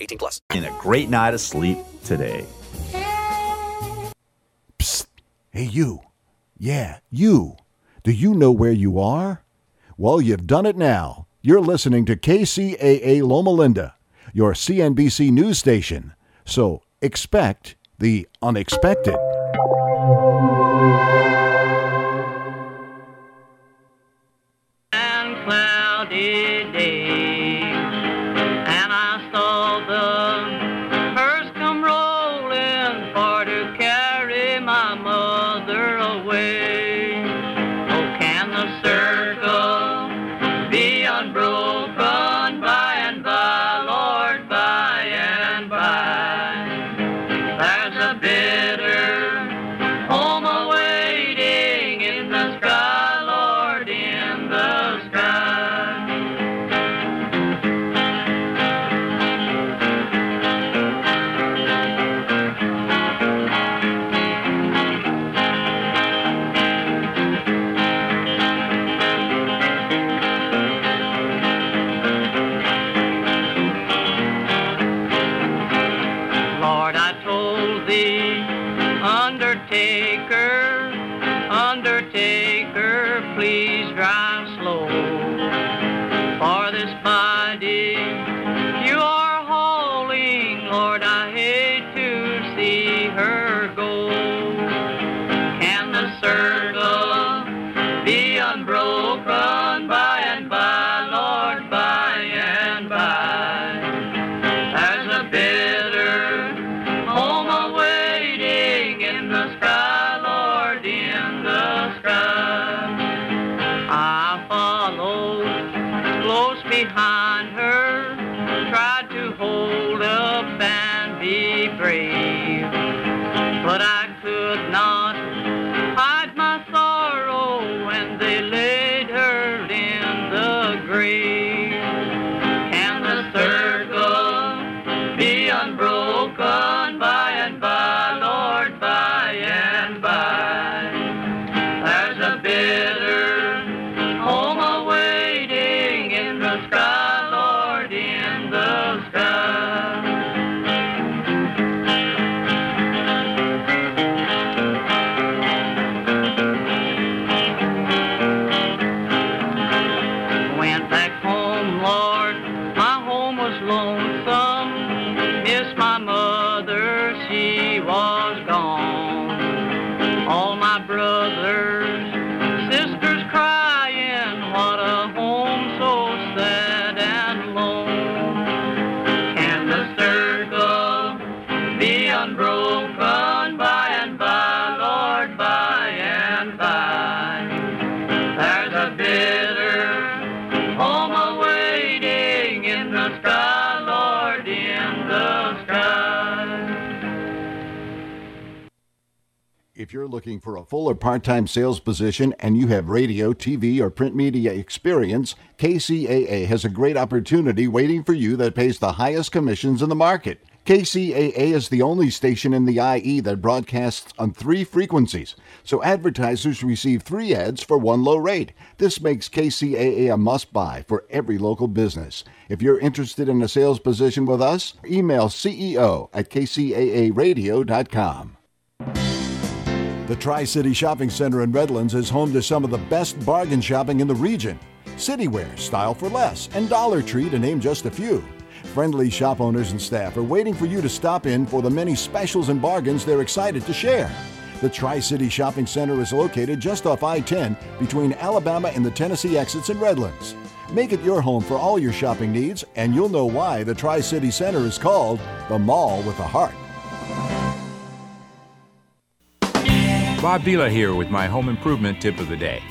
18 plus. In a great night of sleep today. Psst. Hey, you. Yeah, you. Do you know where you are? Well, you've done it now. You're listening to KCAA Loma Linda, your CNBC news station. So expect the unexpected. If you're looking for a full or part time sales position and you have radio, TV, or print media experience, KCAA has a great opportunity waiting for you that pays the highest commissions in the market. KCAA is the only station in the IE that broadcasts on three frequencies, so advertisers receive three ads for one low rate. This makes KCAA a must buy for every local business. If you're interested in a sales position with us, email CEO at kcaaradio.com. The Tri City Shopping Center in Redlands is home to some of the best bargain shopping in the region. Cityware, Style for Less, and Dollar Tree, to name just a few. Friendly shop owners and staff are waiting for you to stop in for the many specials and bargains they're excited to share. The Tri City Shopping Center is located just off I 10 between Alabama and the Tennessee exits in Redlands. Make it your home for all your shopping needs, and you'll know why the Tri City Center is called the Mall with a Heart. Bob Vila here with my home improvement tip of the day.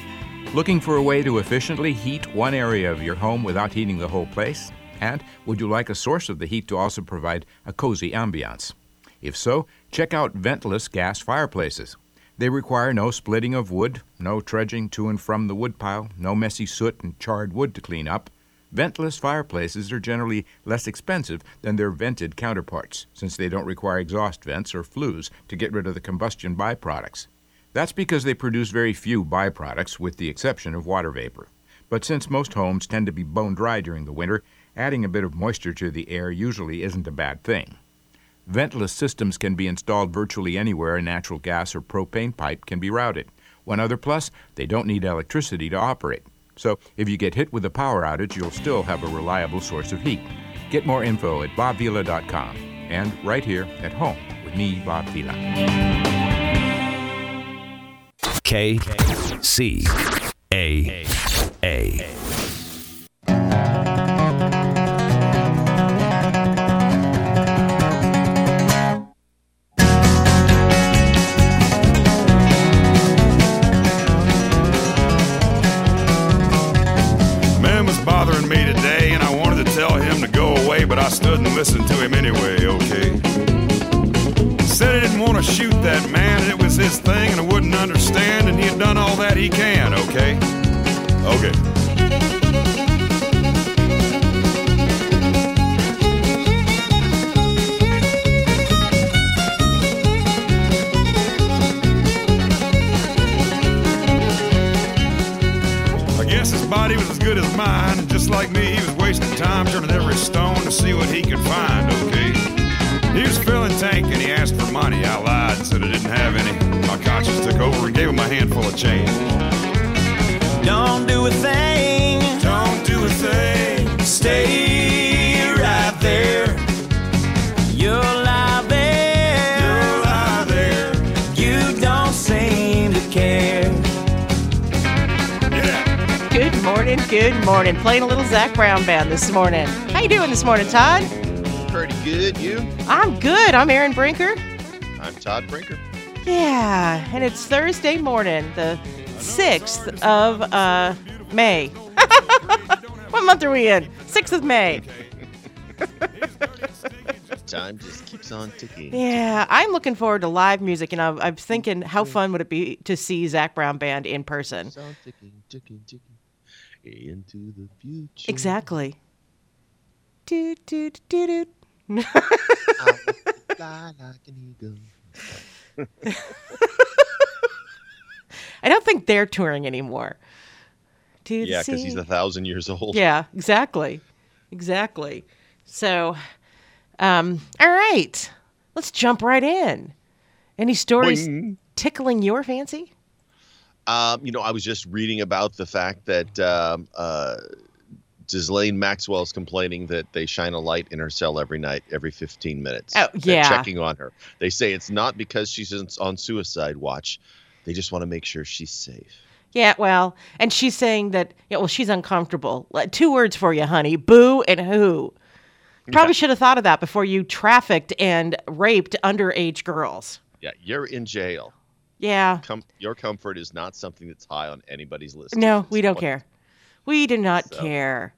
Looking for a way to efficiently heat one area of your home without heating the whole place? And would you like a source of the heat to also provide a cozy ambiance? If so, check out ventless gas fireplaces. They require no splitting of wood, no trudging to and from the woodpile, no messy soot and charred wood to clean up. Ventless fireplaces are generally less expensive than their vented counterparts, since they don't require exhaust vents or flues to get rid of the combustion byproducts. That's because they produce very few byproducts, with the exception of water vapor. But since most homes tend to be bone dry during the winter, adding a bit of moisture to the air usually isn't a bad thing. Ventless systems can be installed virtually anywhere a natural gas or propane pipe can be routed. One other plus, they don't need electricity to operate. So if you get hit with a power outage, you'll still have a reliable source of heat. Get more info at bobvila.com and right here at home with me, Bob Vila. K C A A. Man was bothering me today, and I wanted to tell him to go away, but I stood and listened to him anyway, okay? Said he didn't want to shoot that man, and it was his thing, and I wouldn't understand, and he can, okay? Okay. I guess his body was as good as mine, and just like me, he was wasting time turning every stone to see what he could find, okay? He was filling tank and he asked for money. I lied and said I didn't have any. My conscience took over and gave him a handful of change. Don't do a thing. Don't do a thing. Stay right there. You'll lie there. You'll lie there. You don't seem to care. Yeah. Good morning, good morning. Playing a little Zac Brown band this morning. How you doing this morning, Todd? Pretty good, you? I'm good. I'm Erin Brinker. I'm Todd Brinker. Yeah, and it's Thursday morning, the 6th of uh, May. what month are we in? 6th of May. Time just keeps on ticking. Yeah, I'm looking forward to live music, and I'm, I'm thinking, how fun would it be to see Zac Brown Band in person? Ticking, ticking, ticking into the future. Exactly. Do, do, do, do. I'll fly like an eagle. I don't think they're touring anymore. Do Yeah, because he's a thousand years old. Yeah, exactly. Exactly. So, um, all right. Let's jump right in. Any stories Boing. tickling your fancy? Um, you know, I was just reading about the fact that um, uh, Ghislaine Maxwell's complaining that they shine a light in her cell every night, every 15 minutes. Oh, They're checking on her. They say it's not because she's on suicide watch. They just want to make sure she's safe. Yeah, well, and she's saying that, yeah, well, she's uncomfortable. Two words for you, honey boo and who. Probably should have thought of that before you trafficked and raped underage girls. Yeah, you're in jail. Yeah. Com- your comfort is not something that's high on anybody's list. No, we don't care. We do not So- care.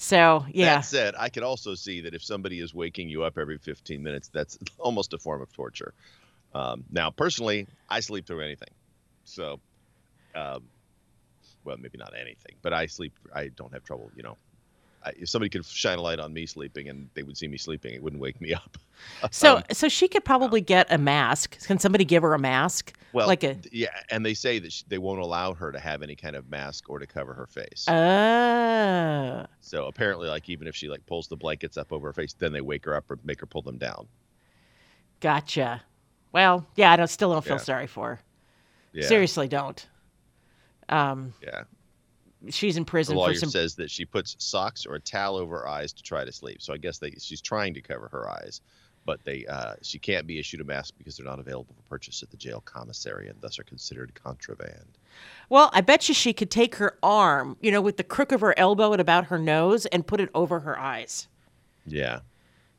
So, yeah. That said, I could also see that if somebody is waking you up every 15 minutes, that's almost a form of torture. Um, now, personally, I sleep through anything. So, um, well, maybe not anything, but I sleep. I don't have trouble. You know, if somebody could shine a light on me sleeping and they would see me sleeping, it wouldn't wake me up. So, Um, so she could probably get a mask. Can somebody give her a mask? well, like a. yeah, and they say that sh they won't allow her to have any kind of mask or to cover her face. Oh, so apparently, like even if she like pulls the blankets up over her face, then they wake her up or make her pull them down. gotcha. Well, yeah, I don't, still don't feel Yeah. sorry for her. Yeah. Seriously, don't. Um, Yeah. She's in The prison lawyer for some. says that she puts socks or a towel over her eyes to try to sleep. So I guess they, she's trying to cover her eyes, but they uh, she can't be issued a mask because they're not available for purchase at the jail commissary and thus are considered contraband. well, I bet you she could take her arm, you know, with the crook of her elbow at about her nose and put it over her eyes. Yeah.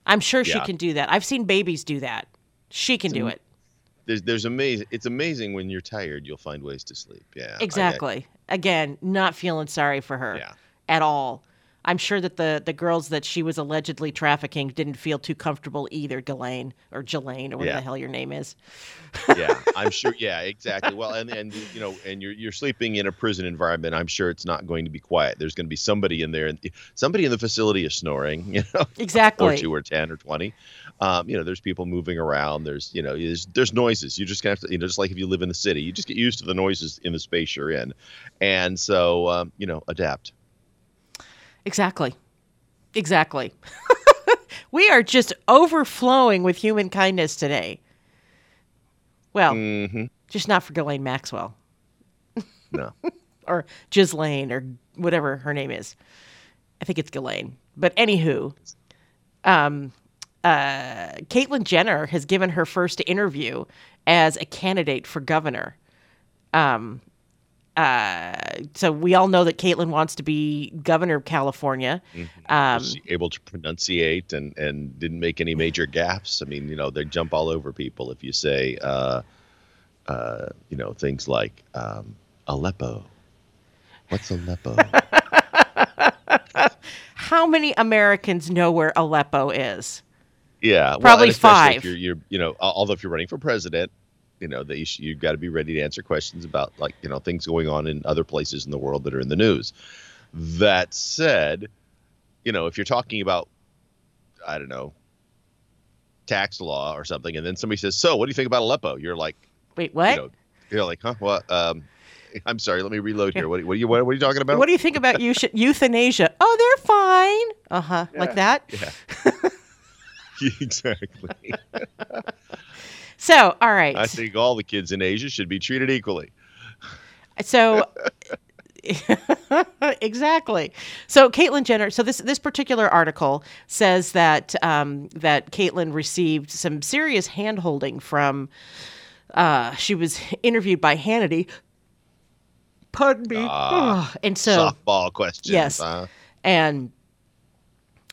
I'm sure she can do that. I've seen babies do that. She can do it. There's there's amazing. It's amazing when you're tired, you'll find ways to sleep. Yeah. I- I- Exactly. Again, not feeling sorry for her Yeah. at all. I'm sure that the the girls that she was allegedly trafficking didn't feel too comfortable either, Ghislaine or Jelaine or whatever Yeah. the hell your name is. yeah, I'm sure. Yeah, exactly. Well, and and you know, and you're you're sleeping in a prison environment. I'm sure it's not going to be quiet. There's going to be somebody in there, and somebody in the facility is snoring. You know, Exactly. or two or ten or twenty. Um, you know, there's people moving around. There's you know, there's there's noises. You just have to, you know, just like if you live in the city, you just get used to the noises in the space you're in, and so um, you know, adapt. Exactly. Exactly. we are just overflowing with human kindness today. Well, Mhm. just not for Ghislaine Maxwell No. or Ghislaine or whatever her name is. I think it's Ghislaine. But anywho, um, uh, Caitlyn Jenner has given her first interview as a candidate for governor. Um, uh, so we all know that Caitlyn wants to be governor of California. Um, Was she able to pronunciate and and didn't make any major gaffes. I mean, you know, they jump all over people if you say, uh, uh, you know, things like um, Aleppo. What's Aleppo? how many Americans know where Aleppo is? Yeah, Probably especially five. If you're, you're, you know, although if you're running for president, you know, sh- you've got to be ready to answer questions about like you know things going on in other places in the world that are in the news. That said, you know, if you're talking about, I don't know, tax law or something, and then somebody says, "So, what do you think about Aleppo?" You're like, Wait, what? You know, you're like, huh? What? Um, I'm sorry. Let me reload here. What, what are you? What, what are you talking about? What do you think about euth- euthanasia? Oh, they're fine. Uh huh. Like that. Yeah. exactly. So, all right. I think all the kids in Asia should be treated equally. So exactly. So Caitlyn Jenner. So this this particular article says that um, that Caitlyn received some serious handholding from. Uh, she was interviewed by Hannity. Pardon me. Ah, and so softball questions. Yes. huh? and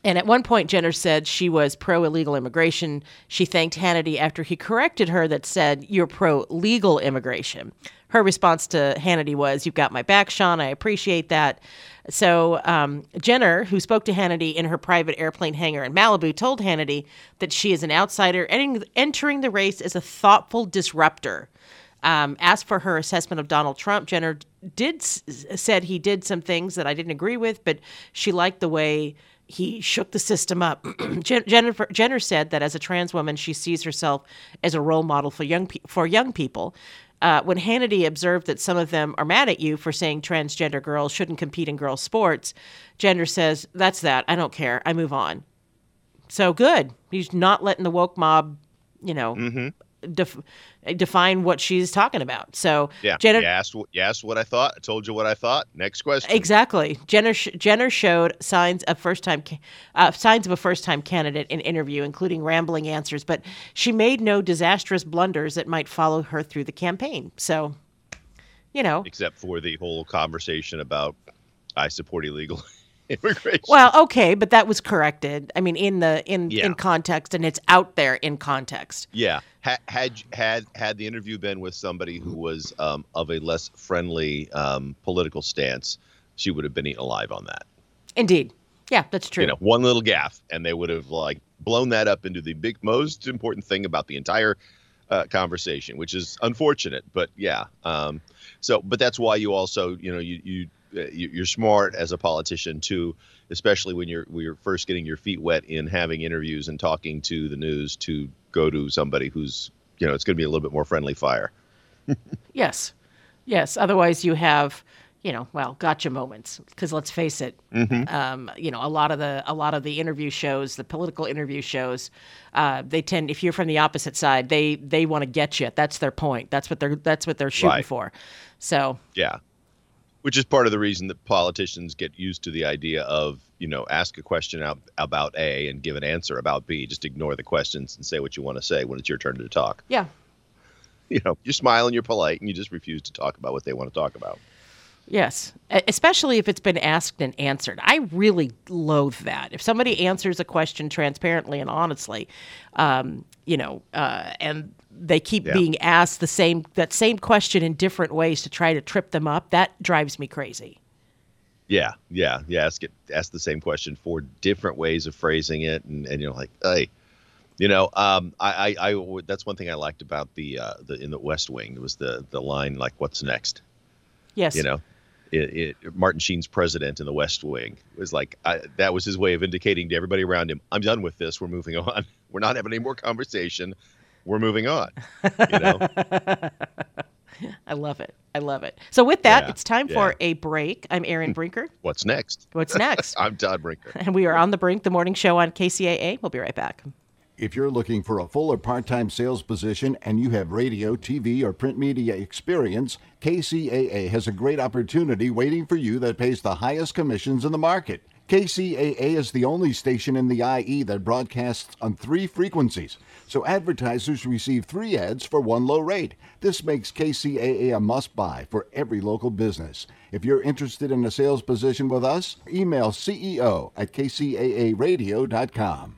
and at one point, Jenner said she was pro illegal immigration. She thanked Hannity after he corrected her that said, You're pro legal immigration. Her response to Hannity was, You've got my back, Sean. I appreciate that. So um, Jenner, who spoke to Hannity in her private airplane hangar in Malibu, told Hannity that she is an outsider entering, entering the race as a thoughtful disruptor. Um, asked for her assessment of Donald Trump, Jenner did said he did some things that I didn't agree with, but she liked the way he shook the system up. Jennifer, Jenner said that as a trans woman, she sees herself as a role model for young pe- for young people. Uh, when Hannity observed that some of them are mad at you for saying transgender girls shouldn't compete in girls' sports, Jenner says, "That's that. I don't care. I move on." So good. He's not letting the woke mob, you know, def- define what she's talking about. So Yeah. Jenner, you asked. what- You asked what I thought. I told you what I thought. Next question. Exactly. Jenner sh- Jenner showed signs of first time uh, signs of a first time candidate in interview, including rambling answers, but she made no disastrous blunders that might follow her through the campaign. So, you know, Except for the whole conversation about I support illegal immigration. well, okay, but that was corrected. I mean, in the in Yeah. in context, and it's out there in context. Yeah, had had had had the interview been with somebody who was um, of a less friendly um, political stance, she would have been eaten alive on that. Indeed, yeah, that's true. You know, one little gaff, and they would have like blown that up into the big, most important thing about the entire uh, conversation, which is unfortunate. But yeah, um, so but that's why you also, you know, you you you- you're smart as a politician too, especially when you're when you're first getting your feet wet in having interviews and talking to the news to go to somebody who's you know it's going to be a little bit more friendly fire. Yes, yes. Otherwise, you have, you know, well, gotcha moments. Because let's face it, Mhm. um, you know, a lot of the a lot of the interview shows, the political interview shows, uh, they tend, if you're from the opposite side, they they want to get you. That's their point. That's what they're that's what they're shooting Right. for. So Yeah. Which is part of the reason that politicians get used to the idea of, you know, ask a question out, about A and give an answer about B. Just ignore the questions and say what you want to say when it's your turn to talk. Yeah. You know, you smile and you're polite and you just refuse to talk about what they want to talk about. Yes, especially if it's been asked and answered. I really loathe that. If somebody answers a question transparently and honestly, um, you know, uh, and they keep Yeah. being asked the same that same question in different ways to try to trip them up, that drives me crazy. Yeah, yeah, yeah. Ask it, ask the same question for different ways of phrasing it, and, and you're like, hey, you know, um, I, I, I that's one thing I liked about the, uh, the in the West Wing was the the line like, what's next? Yes. You know, it, it, Martin Sheen's president in the West Wing was like, I, that was his way of indicating to everybody around him, I'm done with this. We're moving on. We're not having any more conversation. We're moving on. You know, I love it. I love it. So with that, Yeah, it's time yeah. for a break. I'm Erin Brinker, what's next? What's next? I'm Todd Brinker. and we are on the brink. The morning show on KCAA. We'll be right back. If you're looking for a full or part time sales position and you have radio, TV, or print media experience, KCAA has a great opportunity waiting for you that pays the highest commissions in the market. KCAA is the only station in the IE that broadcasts on three frequencies, so advertisers receive three ads for one low rate. This makes KCAA a must buy for every local business. If you're interested in a sales position with us, email CEO at kcaaradio.com.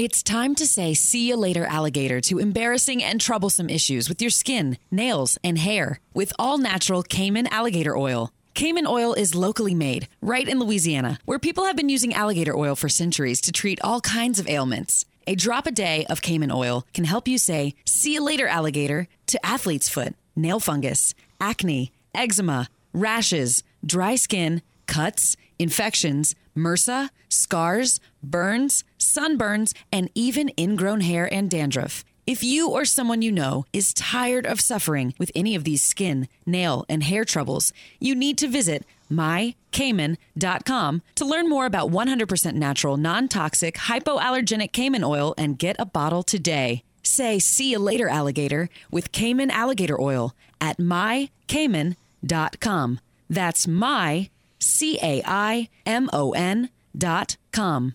It's time to say see you later, alligator, to embarrassing and troublesome issues with your skin, nails, and hair with all natural Caimon alligator oil. Caimon oil is locally made, right in Louisiana, where people have been using alligator oil for centuries to treat all kinds of ailments. A drop a day of Caimon oil can help you say, see you later, alligator, to athlete's foot, nail fungus, acne, eczema, rashes, dry skin, cuts, infections, MRSA, scars, burns, sunburns, and even ingrown hair and dandruff. If you or someone you know is tired of suffering with any of these skin, nail, and hair troubles, you need to visit mycaimon.com to learn more about 100% natural, non toxic, hypoallergenic Caimon oil and get a bottle today. Say, see you later, alligator, with Caimon alligator oil at mycaimon.com. That's my, C A I M O N dot com.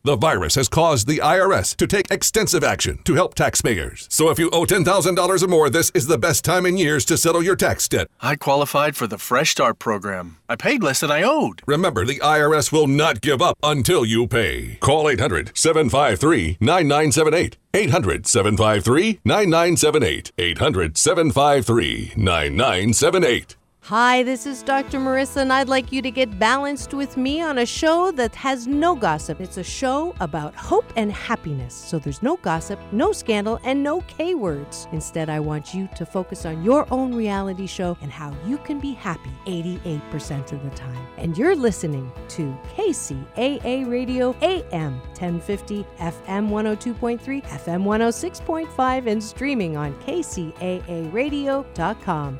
The virus has caused the IRS to take extensive action to help taxpayers. So if you owe $10,000 or more, this is the best time in years to settle your tax debt. I qualified for the Fresh Start program. I paid less than I owed. Remember, the IRS will not give up until you pay. Call 800 753 9978. 800 753 9978. 800 753 9978. Hi, this is Dr. Marissa, and I'd like you to get balanced with me on a show that has no gossip. It's a show about hope and happiness. So there's no gossip, no scandal, and no K words. Instead, I want you to focus on your own reality show and how you can be happy 88% of the time. And you're listening to KCAA Radio AM 1050, FM 102.3, FM 106.5, and streaming on KCAAradio.com.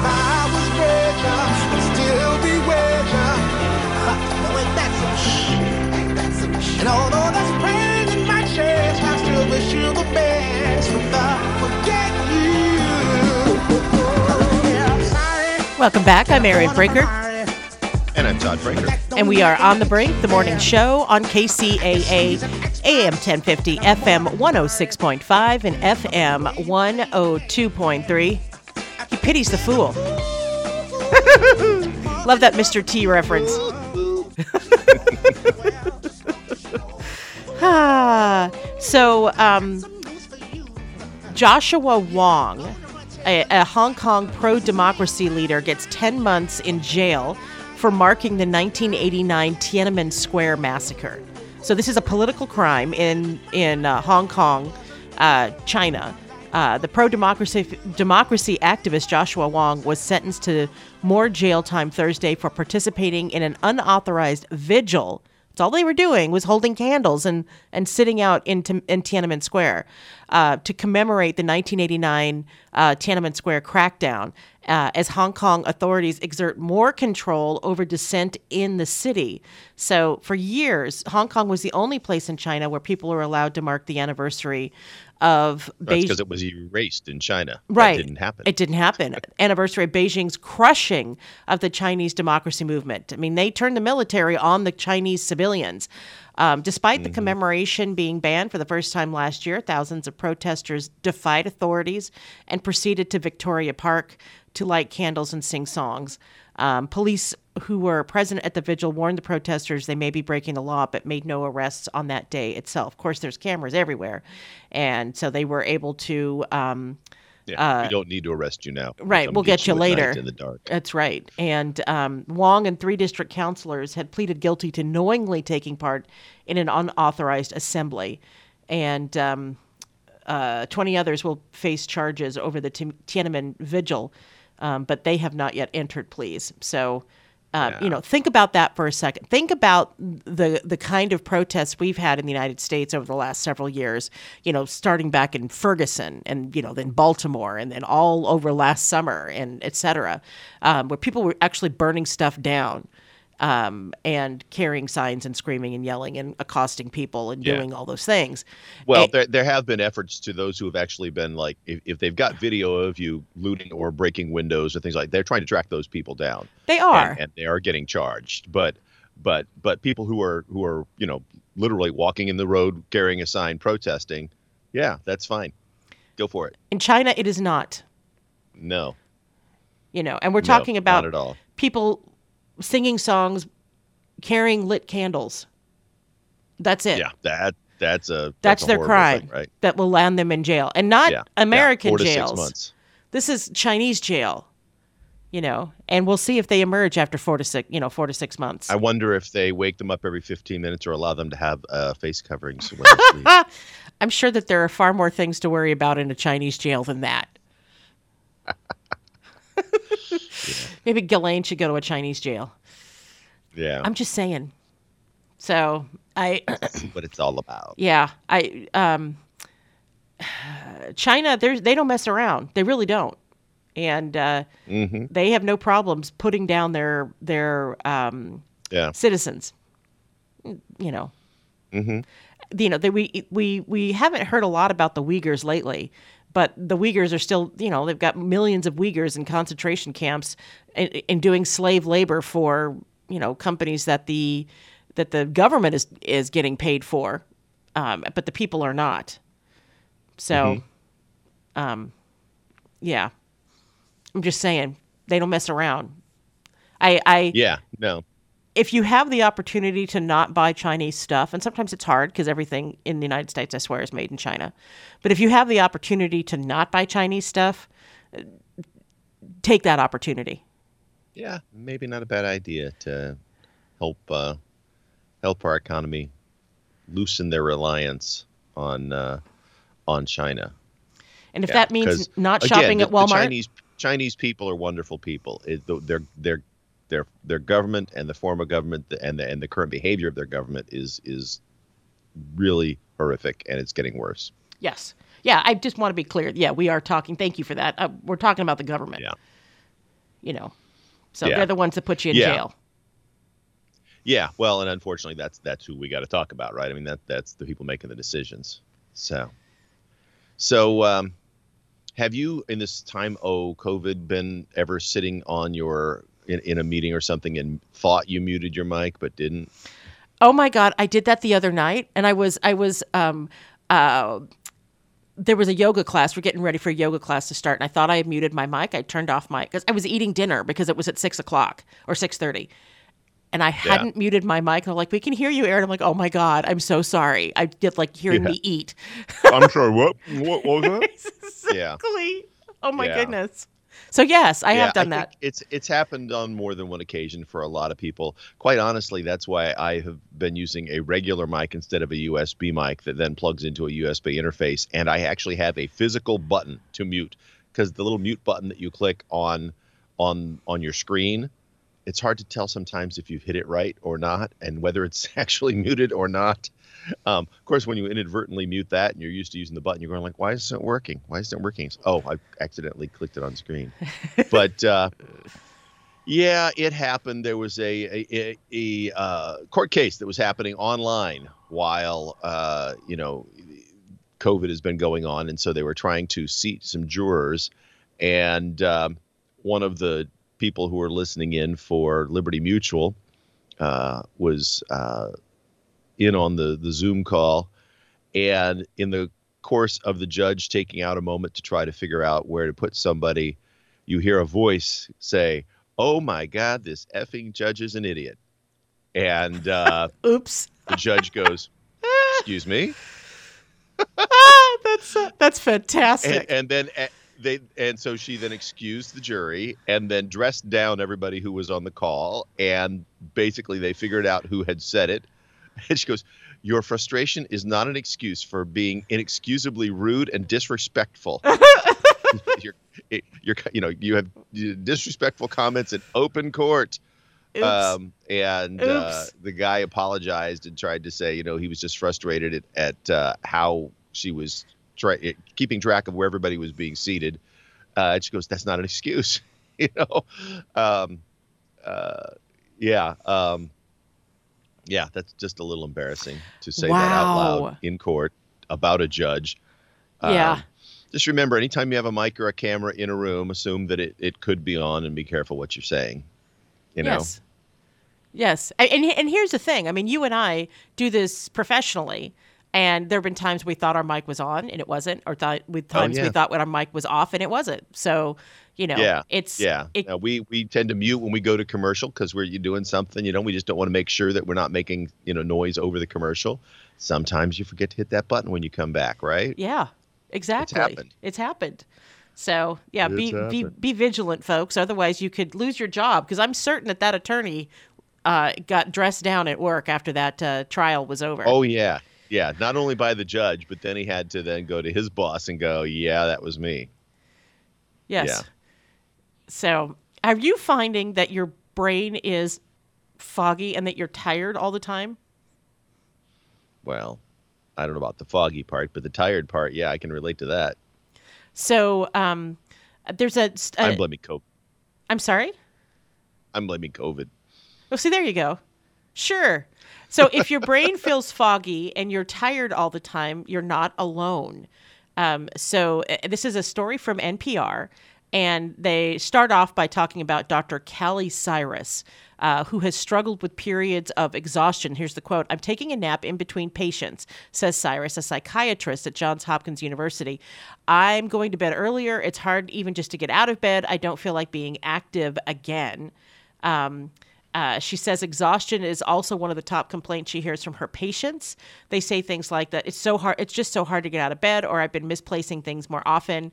And although there's pain in my chest, I still wish you the best. But I forget you. Oh, yeah, sorry. Welcome back. I'm Erin Brinker, And I'm Todd Brinker. and we are on the brink, the morning show on KCAA AM 1050, FM 106.5, and FM 102.3. He pities the fool. Love that Mr. T reference. ah, so, um, Joshua Wong, a, a Hong Kong pro democracy leader, gets 10 months in jail for marking the 1989 Tiananmen Square massacre. So, this is a political crime in, in uh, Hong Kong, uh, China. Uh, the pro democracy democracy activist Joshua Wong was sentenced to more jail time Thursday for participating in an unauthorized vigil. All they were doing was holding candles and, and sitting out in, in Tiananmen Square uh, to commemorate the 1989 uh, Tiananmen Square crackdown uh, as Hong Kong authorities exert more control over dissent in the city. So, for years, Hong Kong was the only place in China where people were allowed to mark the anniversary of That's Beijing. because it was erased in China. Right. That didn't happen. It didn't happen. Anniversary of Beijing's crushing of the Chinese democracy movement. I mean, they turned the military on the Chinese civilians. Um, despite the Mm-hmm. commemoration being banned for the first time last year, thousands of protesters defied authorities and proceeded to Victoria Park to light candles and sing songs. Um, police who were present at the vigil warned the protesters they may be breaking the law, but made no arrests on that day itself. Of course, there's cameras everywhere, and so they were able to. Um, Yeah, uh, we don't need to arrest you now. Right, we'll get you at night later. in the dark. That's right. And um, Wong and three district councilors had pleaded guilty to knowingly taking part in an unauthorized assembly. And um, uh, 20 others will face charges over the Ti- Tiananmen vigil, um, but they have not yet entered pleas. So, uh, you know, think about that for a second. Think about the the kind of protests we've had in the United States over the last several years. You know, starting back in Ferguson, and you know, then Baltimore, and then all over last summer, and et cetera, um, where people were actually burning stuff down. Um, and carrying signs and screaming and yelling and accosting people and Yeah. doing all those things. Well, And- there, there have been efforts to those who have actually been like, if, if they've got video of you looting or breaking windows or things like, they're trying to track those people down. They are. and, and they are getting charged. But, but, but people who are who are you know literally walking in the road carrying a sign protesting, yeah, that's fine. Go for it. in China, it is not. No, you know and we're No, talking about not at all. people singing songs carrying lit candles. That's it. Yeah, that that's a that's, a their crime thing, right? that will land them in jail. And not Yeah, yeah, american six jails. this is chinese jail you know and we'll see if they emerge after four to six you know four to six months. I wonder if they wake them up every 15 minutes or allow them to have uh, face coverings when they sleep. i'm sure that there are far more things to worry about in a chinese jail than that maybe Ghislaine should go to a chinese jail Yeah, i'm just saying so i what it's all about. Yeah, I um China they they don't mess around. They really don't. And uh mm-hmm. they have no problems putting down their their um Yeah. citizens. You know. Mm-hmm. You know, they, we we we haven't heard a lot about the Uyghurs lately, but the Uyghurs are still, you know, they've got millions of Uyghurs in concentration camps and, and doing slave labor for, you know, companies that the that the government is is getting paid for, um, but the people are not. So, um, yeah, I'm just saying they don't mess around. I, I Yeah, no. If you have the opportunity to not buy Chinese stuff, and sometimes it's hard because everything in the United States, I swear, is made in China. But if you have the opportunity to not buy Chinese stuff, uh, take that opportunity. Yeah, maybe not a bad idea to help uh, help our economy loosen their reliance on uh, on China. And if Yeah, that means not again, shopping the- at the Walmart, Chinese Chinese people are wonderful people. It, the- their their their government and the form of government and the and the current behavior of their government is is really horrific, and it's getting worse. yes, yeah, I just want to be clear. Yeah, we are talking. Thank you for that. Uh, we're talking about the government. Yeah. You know, so Yeah. they're the ones that put you in Yeah. jail. Yeah, well, and unfortunately, that's that's who we got to talk about, right? I mean, that that's the people making the decisions. So, so um, have you in this time oh COVID been ever sitting on your in, in a meeting or something and thought you muted your mic but didn't? Oh my god, I did that the other night, and I was I was um uh. There was a yoga class. We're getting ready for a yoga class to start, and I thought I had muted my mic. I turned off my because I was eating dinner because it was at six o'clock or six thirty, and I hadn't muted my mic. And they're like, "We can hear you, Erin." I'm like, "Oh my god, I'm so sorry." I did like hearing Yeah. me eat. I'm sorry. What? What was that? yeah. Oh my Yeah. goodness. So yes, I Yeah, have done think that. It's it's happened on more than one occasion for a lot of people. Quite honestly, that's why I have been using a regular mic instead of a USB mic that then plugs into a USB interface, and I actually have a physical button to mute because the little mute button that you click on on on your screen, it's hard to tell sometimes if you've hit it right or not, and whether it's actually muted or not. Um, of course, when you inadvertently mute that and you're used to using the button, you're going like, "Why isn't it working? Why isn't it working?" Oh, I accidentally clicked it on screen. but uh, yeah, it happened. There was a a, a, a uh, court case that was happening online while uh, you know COVID has been going on, and so they were trying to seat some jurors, and um, one of the people who were listening in for Liberty Mutual uh, was uh, in on the the Zoom call, and in the course of the judge taking out a moment to try to figure out where to put somebody, you hear a voice say, "Oh my God, this effing judge is an idiot," and uh, oops, the judge goes, "Excuse me." that's uh, that's fantastic. and, and then uh, they and so she then excused the jury and then dressed down everybody who was on the call. And basically they figured out who had said it and she goes your frustration is not an excuse for being inexcusably rude and disrespectful you're, you're you know you have disrespectful comments in open court Oops. um, and uh, the guy apologized and tried to say, you know, he was just frustrated at, at uh, how she was try- keeping track of where everybody was being seated. Uh, and she goes, "That's not an excuse," you know. Um, uh, yeah, um, yeah, that's just a little embarrassing to say that out loud in court about a judge. Yeah. Um, just remember, anytime you have a mic or a camera in a room, assume that it, it could be on and be careful what you're saying. You know. Yes. Yes. And, and here's the thing. I mean, you and I do this professionally. And there have been times we thought our mic was on and it wasn't, or th- with times we Oh, yeah. thought our mic was off and it wasn't. So, you know, yeah, it's yeah. it- Uh, we we tend to mute when we go to commercial because we're you doing something. You know, we just don't want to make sure that we're not making you know noise over the commercial. Sometimes you forget to hit that button when you come back, right? Yeah, exactly. it's happened. It's happened. So yeah, It's be, be be vigilant, folks. Otherwise, you could lose your job. Because I'm certain that that attorney uh, got dressed down at work after that uh, trial was over. Oh yeah, yeah. Not only by the judge, but then he had to then go to his boss and go, "Yeah, that was me." yes. Yeah. So, are you finding that your brain is foggy and that you're tired all the time? Well, I don't know about the foggy part, but the tired part, yeah, I can relate to that. So, um, there's a. a I'm blaming COVID. I'm sorry. I'm blaming COVID. Oh, see, there you go. Sure. So if your brain feels foggy and you're tired all the time, you're not alone. Um, so uh, this is a story from NPR, and they start off by talking about Dr. Kali Cyrus, uh, who has struggled with periods of exhaustion. Here's the quote I'm taking a nap in between patients, says Cyrus, a psychiatrist at Johns Hopkins University. I'm going to bed earlier. It's hard even just to get out of bed. I don't feel like being active again. Um, uh, she says exhaustion is also one of the top complaints she hears from her patients. They say things like that it's so hard, it's just so hard to get out of bed, or I've been misplacing things more often.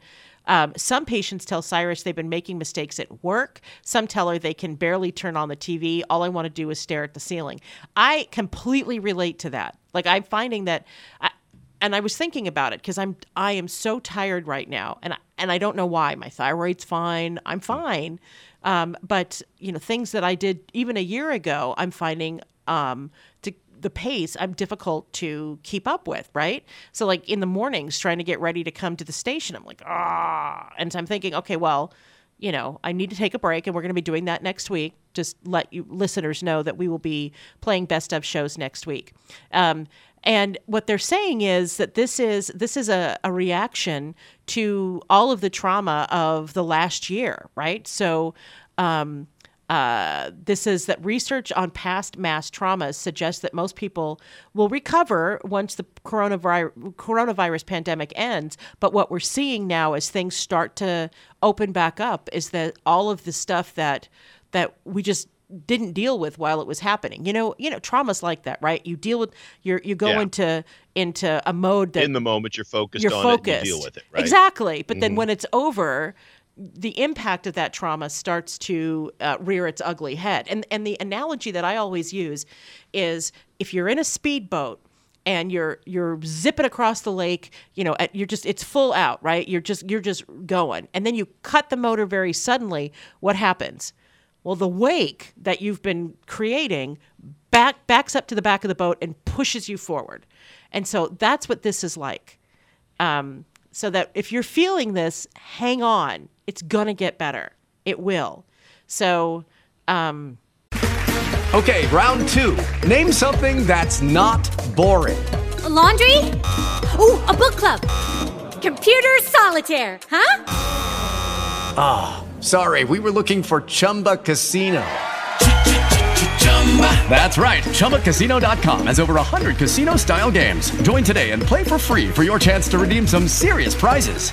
Um, some patients tell Cyrus they've been making mistakes at work. Some tell her they can barely turn on the TV. All I want to do is stare at the ceiling. I completely relate to that. Like I'm finding that. I, and I was thinking about it because I'm I am so tired right now, and I, and I don't know why. My thyroid's fine. I'm fine, um, but you know things that I did even a year ago, I'm finding um, to the pace I'm difficult to keep up with, right? So like in the mornings trying to get ready to come to the station, I'm like, ah, and so I'm thinking, okay, well, you know, I need to take a break and we're going to be doing that next week. Just let you listeners know that we will be playing best of shows next week. Um, and what they're saying is that this is this is a, a reaction to all of the trauma of the last year, right? So um, uh, this is that research on past mass traumas suggests that most people will recover once the coronavirus, coronavirus pandemic ends. But what we're seeing now as things start to open back up is that all of the stuff that that we just didn't deal with while it was happening. You know, you know, traumas like that, right? You deal with you're you go Yeah. into into a mode that in the moment you're focused you're on focused. it and you deal with it, right? Exactly. But then Mhm. when it's over, the impact of that trauma starts to uh, rear its ugly head. And and the analogy that I always use is if you're in a speedboat and you're you're zipping across the lake, you know, at, you're just it's full out, right? You're just you're just going, and then you cut the motor very suddenly. What happens? Well, the wake that you've been creating back backs up to the back of the boat and pushes you forward, and so that's what this is like. Um, so that if you're feeling this, hang on. It's gonna get better. It will. So, um, Okay, round two. Name something that's not boring. laundry? Ooh, a book club. Computer solitaire, huh? Ah, sorry, we were looking for Chumba Casino. That's right. ChumbaCasino.com has over 100 casino style games. Join today and play for free for your chance to redeem some serious prizes.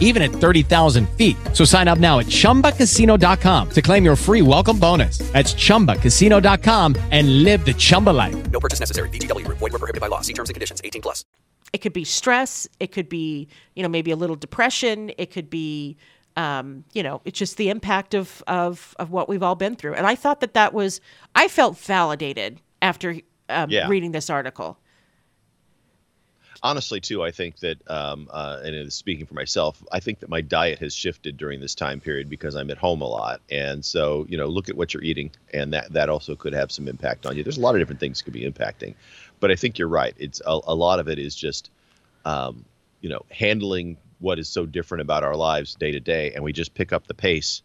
even at 30,000 feet. So sign up now at chumbacasino.com to claim your free welcome bonus. That's chumbacasino.com and live the Chumba life. No purchase necessary. VGW Group. Void were prohibited by law. See terms and conditions. 18 plus. it could be stress. It could be, you know, maybe a little depression. It could be, um, you know, it's just the impact of, of, of what we've all been through. And I thought that that was, I felt validated after um, Yeah. reading this article. Honestly too i think that um, uh, and speaking for myself i think that my diet has shifted during this time period because i'm at home a lot. And so you know look at what you're eating and that that also could have some impact on you. There's a lot of different things could be impacting. But i think you're right. It's a, a lot of it is just um, you know handling what is so different about our lives day to day and we just pick up the pace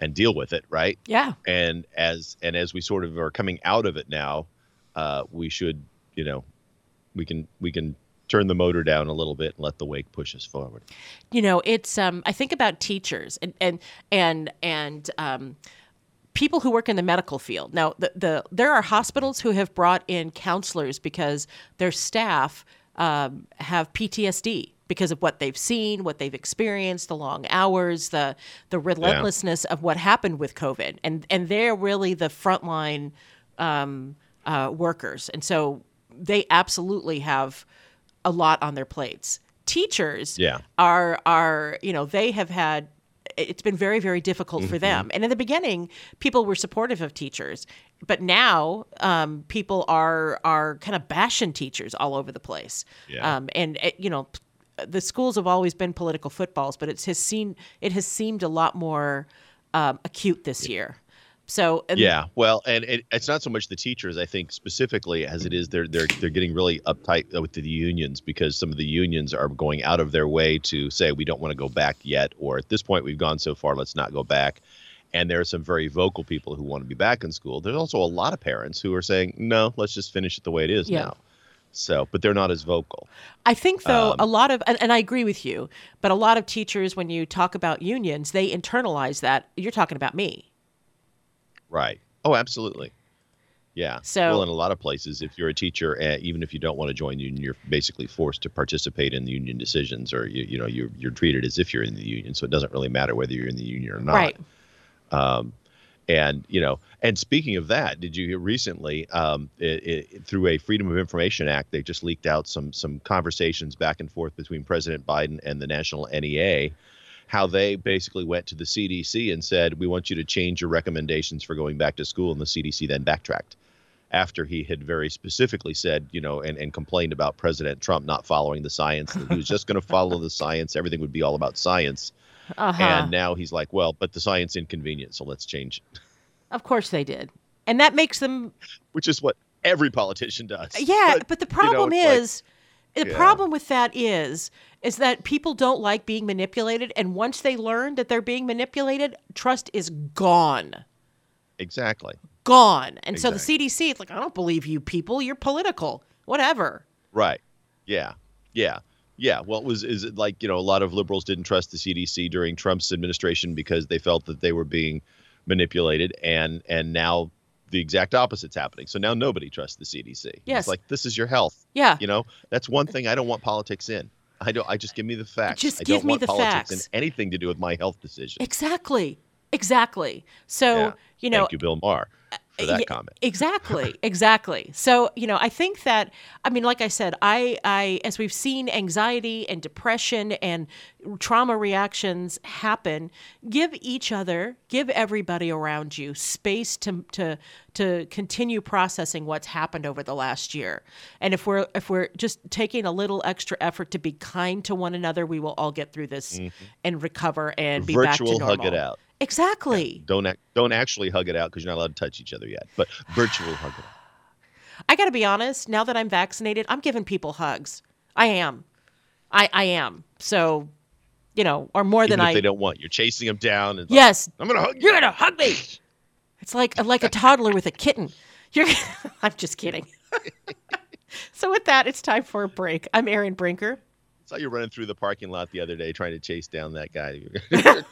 and deal with it right? Yeah. and as and as we sort of are coming out of it now uh, we should you know we can we can turn the motor down a little bit and let the wake push us forward. You know it's um i think about teachers and and and and um people who work in the medical field. Now the, the there are hospitals who have brought in counselors because their staff um, have ptsd because of what they've seen what they've experienced the long hours the the relentlessness of what happened with covid. And and they're really the frontline um, uh, workers. And so they absolutely have a lot on their plates. Teachers Yeah. are are you know they have had it's been very very difficult for them. And in the beginning people were supportive of teachers. But now um, people are are kind of bashing teachers all over the place. Yeah. um, and uh, you know the schools have always been political footballs but it has seen it has seemed a lot more um, acute this year so and yeah well and it, it's not so much the teachers i think specifically as it is they're they're they're getting really uptight with the unions because some of the unions are going out of their way to say we don't want to go back yet or at this point we've gone so far let's not go back and there are some very vocal people who want to be back in school there's also a lot of parents who are saying no let's just finish it the way it is Yeah. now so but they're not as vocal I think though Um, a lot of and, and I agree with you, but a lot of teachers when you talk about unions, they internalize that you're talking about me. Right. Oh, absolutely. Yeah. So- well, in a lot of places, if you're a teacher, uh, even if you don't want to join the union, you're basically forced to participate in the union decisions, or you, you know, you're you're treated as if you're in the union. So it doesn't really matter whether you're in the union or not. Right. Um, And you know, and speaking of that, did you hear recently um, it, it, through a Freedom of Information Act, they just leaked out some some conversations back and forth between President Biden and the National NEA, how they basically went to the CDC and said, "We want you to change your recommendations for going back to school," and the CDC then backtracked after he had very specifically said, you know, and, and complained about President Trump not following the science, that he was just going to follow the science, everything would be all about science. Uh-huh. And now he's like, well, but the science inconvenient, so let's change it. Of course they did. And that makes them Which is what every politician does. Yeah, but, But, the you know, problem like- is the Yeah. problem with that is is that people don't like being manipulated and once they learn that they're being manipulated, trust is gone. Exactly. Gone. And so the CDC it's like I don't believe you people, you're political. Whatever. Right. Yeah. Yeah. Yeah. Well, was is it like you know a lot of liberals didn't trust the CDC during Trump's administration because they felt that they were being manipulated, and and now the exact opposite's happening. So now nobody trusts the CDC. Yes. It's like this is your health. Yeah. You know that's one thing I don't want politics in. I don't. I just give me the facts. Just I give don't me want the politics facts. in anything to do with my health decision. Exactly. Exactly. So, Yeah. you know, Thank you, Bill Maher, for that Yeah, comment. Exactly, exactly. So, you know, I think that I mean, like I said, I I as we've seen anxiety and depression and trauma reactions happen, give each other, give everybody around you space to to to continue processing what's happened over the last year. And if we're if we're just taking a little extra effort to be kind to one another, we will all get through this Mhm. and recover and be back to normal. hug it out. Exactly. Don't act, don't actually hug it out because you're not allowed to touch each other yet. But virtual hug it out. I got to be honest, now that I'm vaccinated, I'm giving people hugs. I am. I I am. So, you know, or more Even than if I they don't want, you're chasing them down. And like, Yes. I'm gonna hug you. You're going to hug me. It's like like a toddler with a kitten. You're I'm just kidding. so with that, it's time for a break. I'm Erin Brinker. I saw you running through the parking lot the other day trying to chase down that guy. Come here.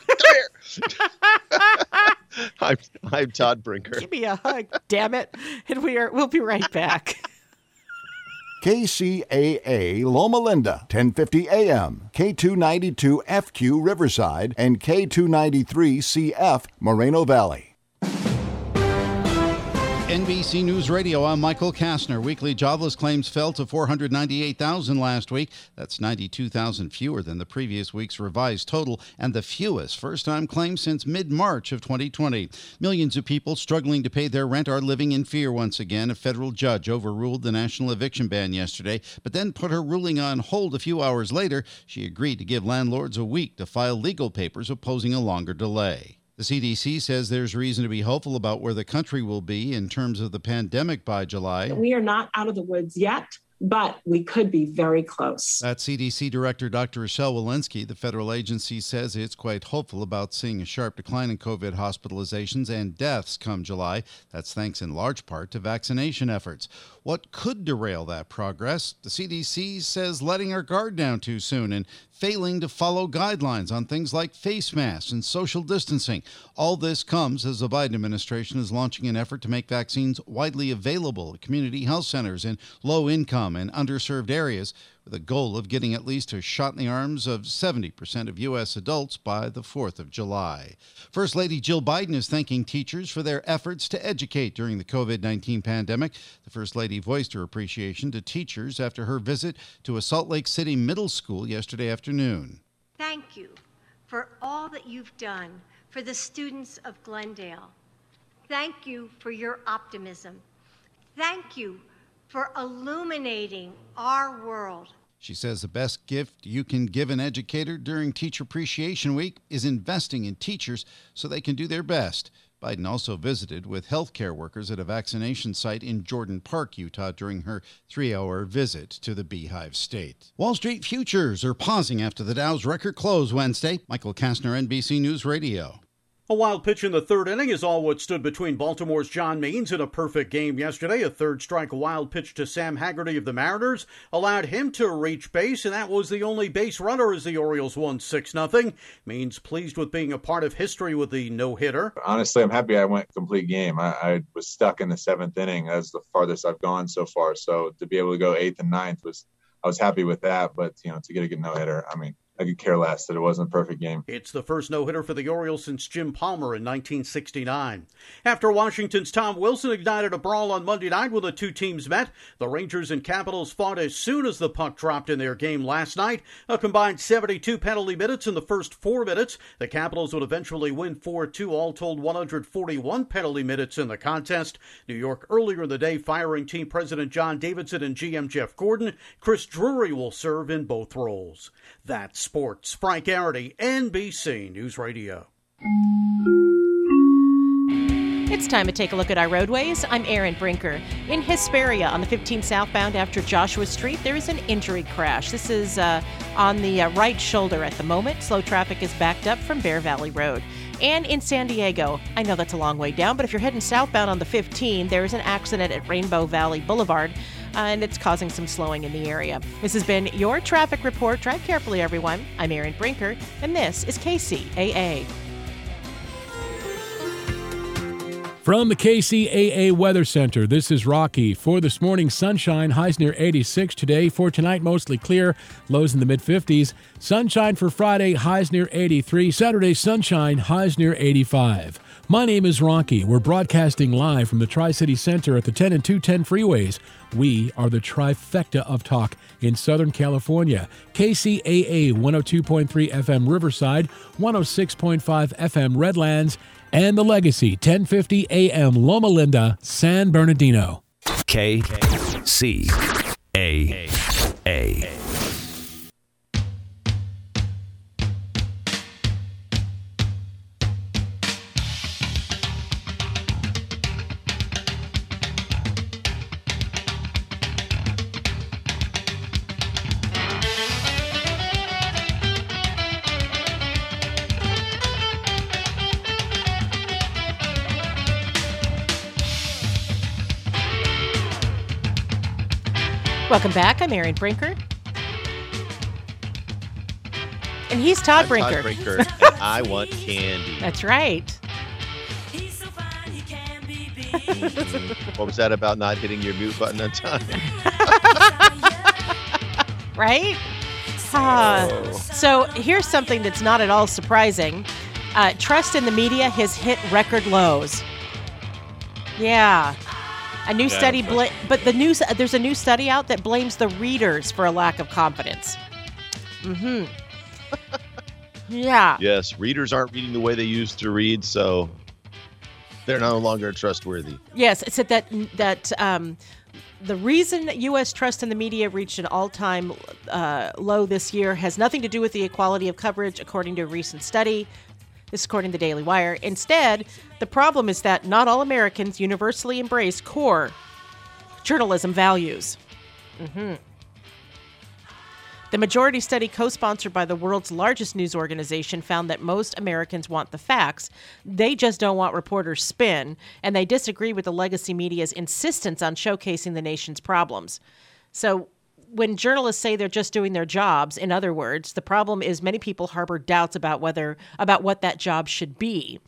I'm, I'm Todd Brinker. Give me a hug, damn it. And we are we'll be right back. KCAA Loma Linda, 1050 AM, K292 FQ Riverside, and K293 CF Moreno Valley. NBC News Radio, I'm Michael Kastner. Weekly jobless claims fell to 498,000 last week. That's 92,000 fewer than the previous week's revised total and the fewest first time claims since mid March of 2020. Millions of people struggling to pay their rent are living in fear once again. A federal judge overruled the national eviction ban yesterday, but then put her ruling on hold a few hours later. She agreed to give landlords a week to file legal papers opposing a longer delay. The CDC says there's reason to be hopeful about where the country will be in terms of the pandemic by July. We are not out of the woods yet, but we could be very close. That's CDC Director Dr. Rochelle Walensky. The federal agency says it's quite hopeful about seeing a sharp decline in COVID hospitalizations and deaths come July. That's thanks in large part to vaccination efforts. What could derail that progress? The CDC says letting our guard down too soon and failing to follow guidelines on things like face masks and social distancing. All this comes as the Biden administration is launching an effort to make vaccines widely available at community health centers in low income and underserved areas with a goal of getting at least a shot in the arms of 70% of U.S. adults by the 4th of July. First Lady Jill Biden is thanking teachers for their efforts to educate during the COVID 19 pandemic. The First Lady voiced her appreciation to teachers after her visit to a Salt Lake City middle school yesterday afternoon. Thank you for all that you've done for the students of Glendale. Thank you for your optimism. Thank you for illuminating our world. She says the best gift you can give an educator during Teacher Appreciation Week is investing in teachers so they can do their best. Biden also visited with healthcare workers at a vaccination site in Jordan Park, Utah, during her three hour visit to the Beehive State. Wall Street futures are pausing after the Dow's record close Wednesday. Michael Kastner, NBC News Radio. A wild pitch in the third inning is all what stood between Baltimore's John Means in a perfect game yesterday. A third strike wild pitch to Sam Haggerty of the Mariners allowed him to reach base, and that was the only base runner as the Orioles won 6 0. Means pleased with being a part of history with the no hitter. Honestly, I'm happy I went complete game. I, I was stuck in the seventh inning. That's the farthest I've gone so far. So to be able to go eighth and ninth was, I was happy with that. But, you know, to get a good no hitter, I mean, I could care less that it wasn't a perfect game. It's the first no hitter for the Orioles since Jim Palmer in 1969. After Washington's Tom Wilson ignited a brawl on Monday night when the two teams met, the Rangers and Capitals fought as soon as the puck dropped in their game last night. A combined 72 penalty minutes in the first four minutes. The Capitals would eventually win 4 2, all told 141 penalty minutes in the contest. New York earlier in the day firing team president John Davidson and GM Jeff Gorton. Chris Drury will serve in both roles. That's sports. Frank Garrity, NBC News Radio. It's time to take a look at our roadways. I'm Erin Brinker. In Hesperia on the 15 southbound after Joshua Street, there is an injury crash. This is uh, on the uh, right shoulder at the moment. Slow traffic is backed up from Bear Valley Road. And in San Diego, I know that's a long way down, but if you're heading southbound on the 15, there is an accident at Rainbow Valley Boulevard and it's causing some slowing in the area. This has been your traffic report. Drive carefully, everyone. I'm Erin Brinker, and this is KCAA. From the KCAA Weather Center, this is Rocky. For this morning, sunshine, highs near 86 today. For tonight, mostly clear, lows in the mid 50s. Sunshine for Friday, highs near 83. Saturday, sunshine, highs near 85. My name is Rocky. We're broadcasting live from the Tri City Center at the 10 and 210 freeways. We are the trifecta of talk in Southern California. KCAA 102.3 FM Riverside, 106.5 FM Redlands, and the Legacy 1050 AM Loma Linda, San Bernardino. K Welcome back. I'm Erin Brinker. And he's Todd I'm Brinker. Todd Brinker. I want candy. That's right. Mhm. what was that about not hitting your mute button on time? right? Ah, so here's something that's not at all surprising. Uh, trust in the media has hit record lows. Yeah. A new Yeah, study, bla- but the news there's a new study out that blames the readers for a lack of confidence. Mm-hmm. yeah. yes, readers aren't reading the way they used to read, so they're no longer trustworthy. Yes, it said that that um, the reason U.S. trust in the media reached an all-time uh, low this year has nothing to do with the equality of coverage, according to a recent study. This is according to the Daily Wire. Instead, the problem is that not all Americans universally embrace core journalism values. hmm The majority study, co sponsored by the world's largest news organization, found that most Americans want the facts. They just don't want reporters' spin, and they disagree with the legacy media's insistence on showcasing the nation's problems. So, when journalists say they're just doing their jobs, in other words, the problem is many people harbor doubts about whether about what that job should be.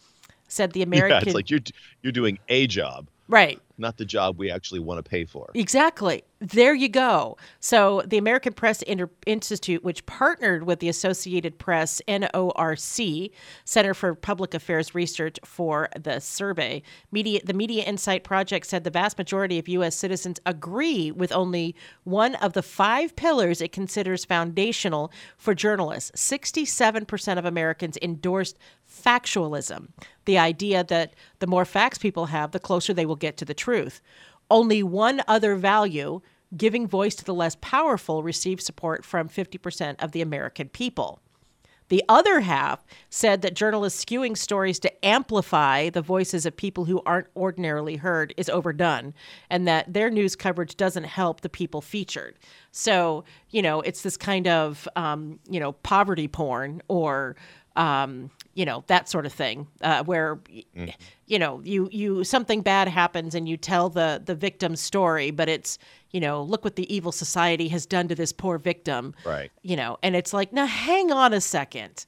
Said the American Yeah, it's like you're you're doing a job, Right. not the job we actually want to pay for. Exactly. There you go. So, the American Press Inter- Institute, which partnered with the Associated Press NORC Center for Public Affairs Research for the survey, media the Media Insight Project said the vast majority of U.S. citizens agree with only one of the five pillars it considers foundational for journalists. Sixty-seven percent of Americans endorsed factualism, the idea that the more facts people have, the closer they will get to the truth. Only one other value, giving voice to the less powerful, received support from 50% of the American people. The other half said that journalists skewing stories to amplify the voices of people who aren't ordinarily heard is overdone, and that their news coverage doesn't help the people featured. So, you know, it's this kind of, um, you know, poverty porn or, um, you know, that sort of thing, uh, where, y you know, you you something bad happens and you tell the the victim's story, but it's, you know, look what the evil society has done to this poor victim Right. you know and it's like now hang on a second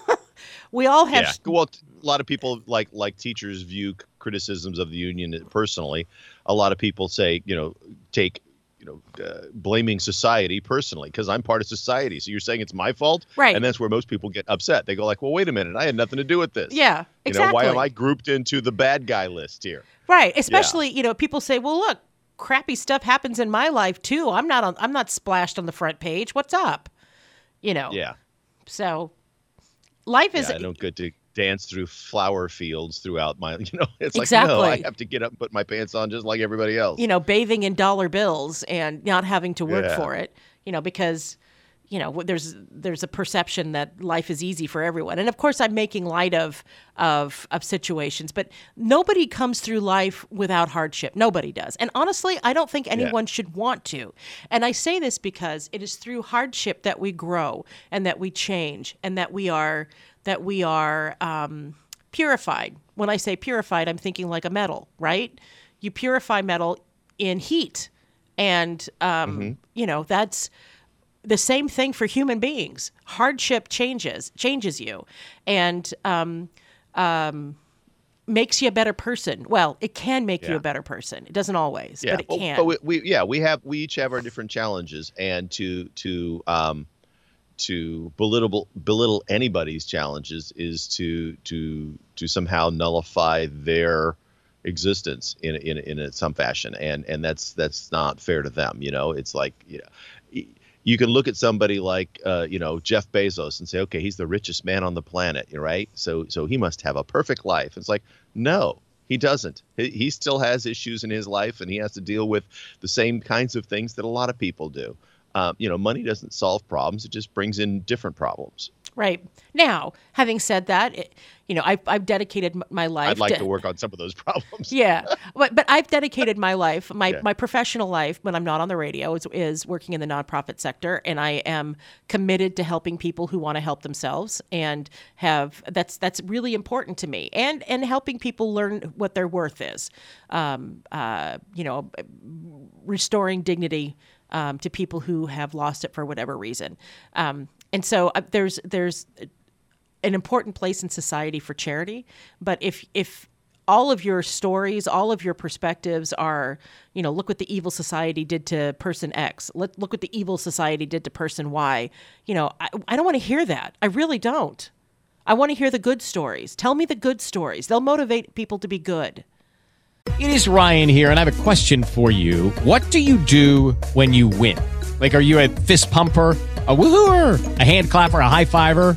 we all have yeah. Well, a lot of people like like teachers view criticisms of the union personally. A lot of people say, you know, take you know, uh, blaming society personally because I'm part of society. So you're saying it's my fault, Right. And that's where most people get upset. They go like, "Well, wait a minute, I had nothing to do with this." Yeah, You know, why am. I grouped into the bad guy list here? Right. Especially, you know, people say, "Well, look, crappy stuff happens in my life too. I'm not on I'm not splashed on the front page. What's up?" You know. Yeah. So life is yeah, I don't get to dance through flower fields throughout my, you know, it's like, no, I have to get up and put my pants on just like everybody else. you know, bathing in dollar bills and not having to work Yeah. for it, you know, because you know, there's there's a perception that life is easy for everyone. And of course, I'm making light of of of situations, but nobody comes through life without hardship. Nobody does. And honestly, I don't think anyone should want to. And I say this because it is through hardship that we grow and that we change and that we are that we are um, purified. When I say purified, I'm thinking like a metal, right? You purify metal in heat, and um, you know that's the same thing for human beings. Hardship changes changes you, and um, um, makes you a better person. Well, it can make you a better person. It doesn't always, yeah, but it well, can. But we, we, yeah, we have we each have our different challenges, and to to um to belittle belittle anybody's challenges is to to to somehow nullify their existence in in in some fashion, and and that's that's not fair to them. You know, it's like you know. You can look at somebody like, uh, you know, Jeff Bezos and say, okay, he's the richest man on the planet, right? So, so he must have a perfect life. It's like, no, he doesn't. He, he still has issues in his life, and he has to deal with the same kinds of things that a lot of people do. Um, you know, money doesn't solve problems; it just brings in different problems. Right. Now, having said that, it, you know, I've, I've dedicated my life I'd like to work on some of those problems. yeah, but but I've dedicated my life, my Yeah. my professional life when I'm not on the radio is is working in the nonprofit sector, and I am committed to helping people who want to help themselves, and have that's that's really important to me, and and helping people learn what their worth is, um, uh, you know, restoring dignity um, to people who have lost it for whatever reason, um, and so uh, there's there's an important place in society for charity but if if all of your stories all of your perspectives are you know look what the evil society did to person x Let, look what the evil society did to person y you know i, I don't want to hear that i really don't i want to hear the good stories tell me the good stories they'll motivate people to be good It is Ryan here, and I have a question for you. What do you do when you win? Like, are you a fist pumper? A woohooer, a hand clapper, a high fiver.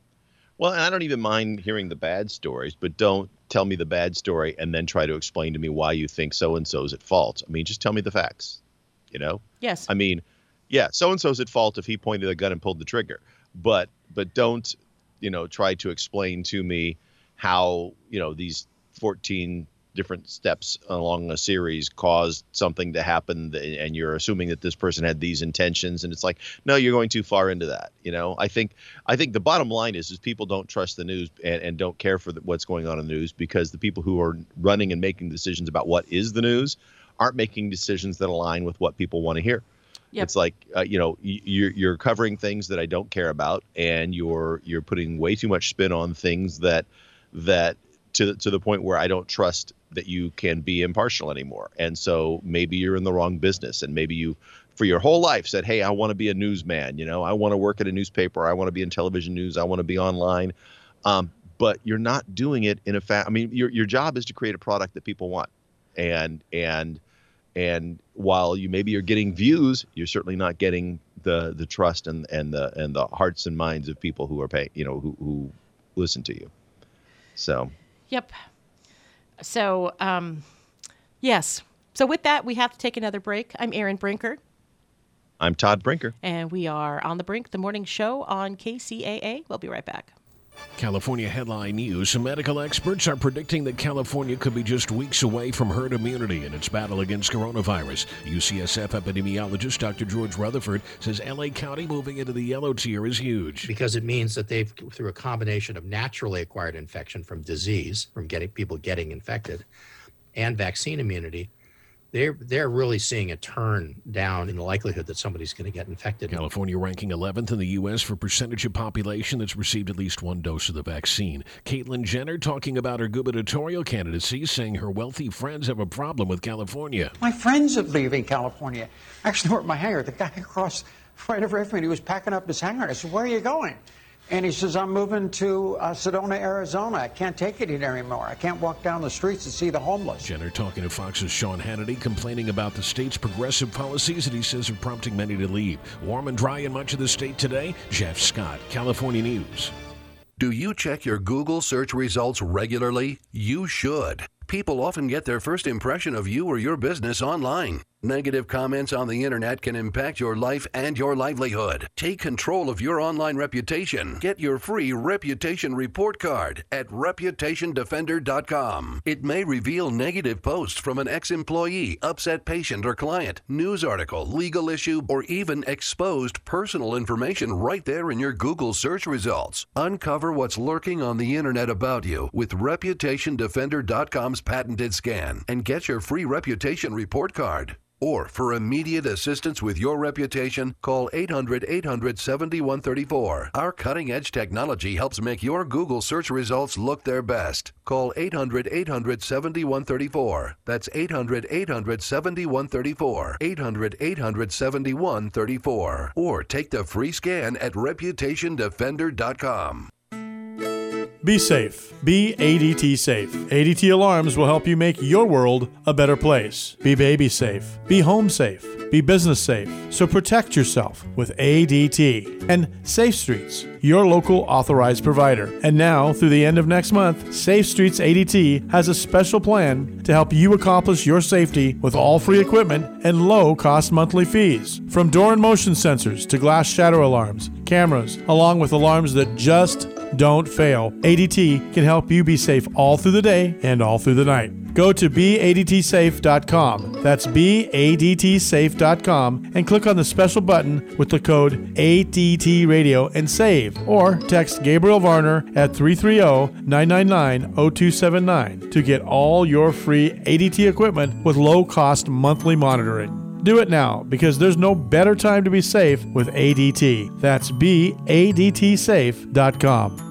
Well, I don't even mind hearing the bad stories, but don't tell me the bad story and then try to explain to me why you think so and so's at fault. I mean, just tell me the facts. You know? Yes. I mean, yeah, so and so's at fault if he pointed a gun and pulled the trigger. But but don't, you know, try to explain to me how, you know, these 14 different steps along a series caused something to happen and you're assuming that this person had these intentions and it's like no you're going too far into that you know i think i think the bottom line is is people don't trust the news and, and don't care for the, what's going on in the news because the people who are running and making decisions about what is the news aren't making decisions that align with what people want to hear Yep. it's like uh, you know you're you're covering things that I don't care about, and you're you're putting way too much spin on things that that to to the point where I don't trust that you can be impartial anymore. And so maybe you're in the wrong business, and maybe you for your whole life said, "Hey, I want to be a newsman. You know, I want to work at a newspaper. I want to be in television news. I want to be online." Um, but you're not doing it in a fa- I mean, your your job is to create a product that people want, and and and while you maybe you're getting views, you're certainly not getting the the trust and and the and the hearts and minds of people who are paying, you know, who who listen to you. So Yep. So, um, yes. So, with that, we have to take another break. I'm Erin Brinker, I'm Todd Brinker. and we are on the brink, the morning show on KCAA. We'll be right back. California headline news. Medical experts are predicting that California could be just weeks away from herd immunity in its battle against coronavirus. UCSF epidemiologist Dr. George Rutherford says LA County moving into the yellow tier is huge. Because it means that they've, through a combination of naturally acquired infection from disease, from getting people getting infected, and vaccine immunity, they're they're really seeing a turn down in the likelihood that somebody's going to get infected. California ranking 11th in the U.S. for percentage of population that's received at least one dose of the vaccine. Caitlyn Jenner talking about her gubernatorial candidacy, saying her wealthy friends have a problem with California. My friends are leaving California. Actually, were at my hangar. The guy across right over from me, he was packing up his hangar. I said, "Where are you going?" And he says, I'm moving to uh, Sedona, Arizona. I can't take it here anymore. I can't walk down the streets and see the homeless. Jenner talking to Fox's Sean Hannity, complaining about the state's progressive policies that he says are prompting many to leave. Warm and dry in much of the state today. Jeff Scott, California News. Do you check your Google search results regularly? You should. People often get their first impression of you or your business online. Negative comments on the internet can impact your life and your livelihood. Take control of your online reputation. Get your free reputation report card at reputationdefender.com. It may reveal negative posts from an ex employee, upset patient or client, news article, legal issue, or even exposed personal information right there in your Google search results. Uncover what's lurking on the internet about you with reputationdefender.com's patented scan and get your free reputation report card. Or for immediate assistance with your reputation, call 800 800 7134. Our cutting edge technology helps make your Google search results look their best. Call 800 800 7134. That's 800 800 7134. 800 800 7134. Or take the free scan at reputationdefender.com. Be safe. Be ADT safe. ADT alarms will help you make your world a better place. Be baby safe. Be home safe. Be business safe. So protect yourself with ADT. And Safe Streets, your local authorized provider. And now, through the end of next month, Safe Streets ADT has a special plan to help you accomplish your safety with all free equipment and low cost monthly fees. From door and motion sensors to glass shadow alarms, cameras, along with alarms that just don't fail. ADT can help you be safe all through the day and all through the night. Go to BADTSafe.com. That's BADTSafe.com and click on the special button with the code ADT Radio and save. Or text Gabriel Varner at 330 999 0279 to get all your free ADT equipment with low cost monthly monitoring. Do it now because there's no better time to be safe with ADT. That's BADTSafe.com.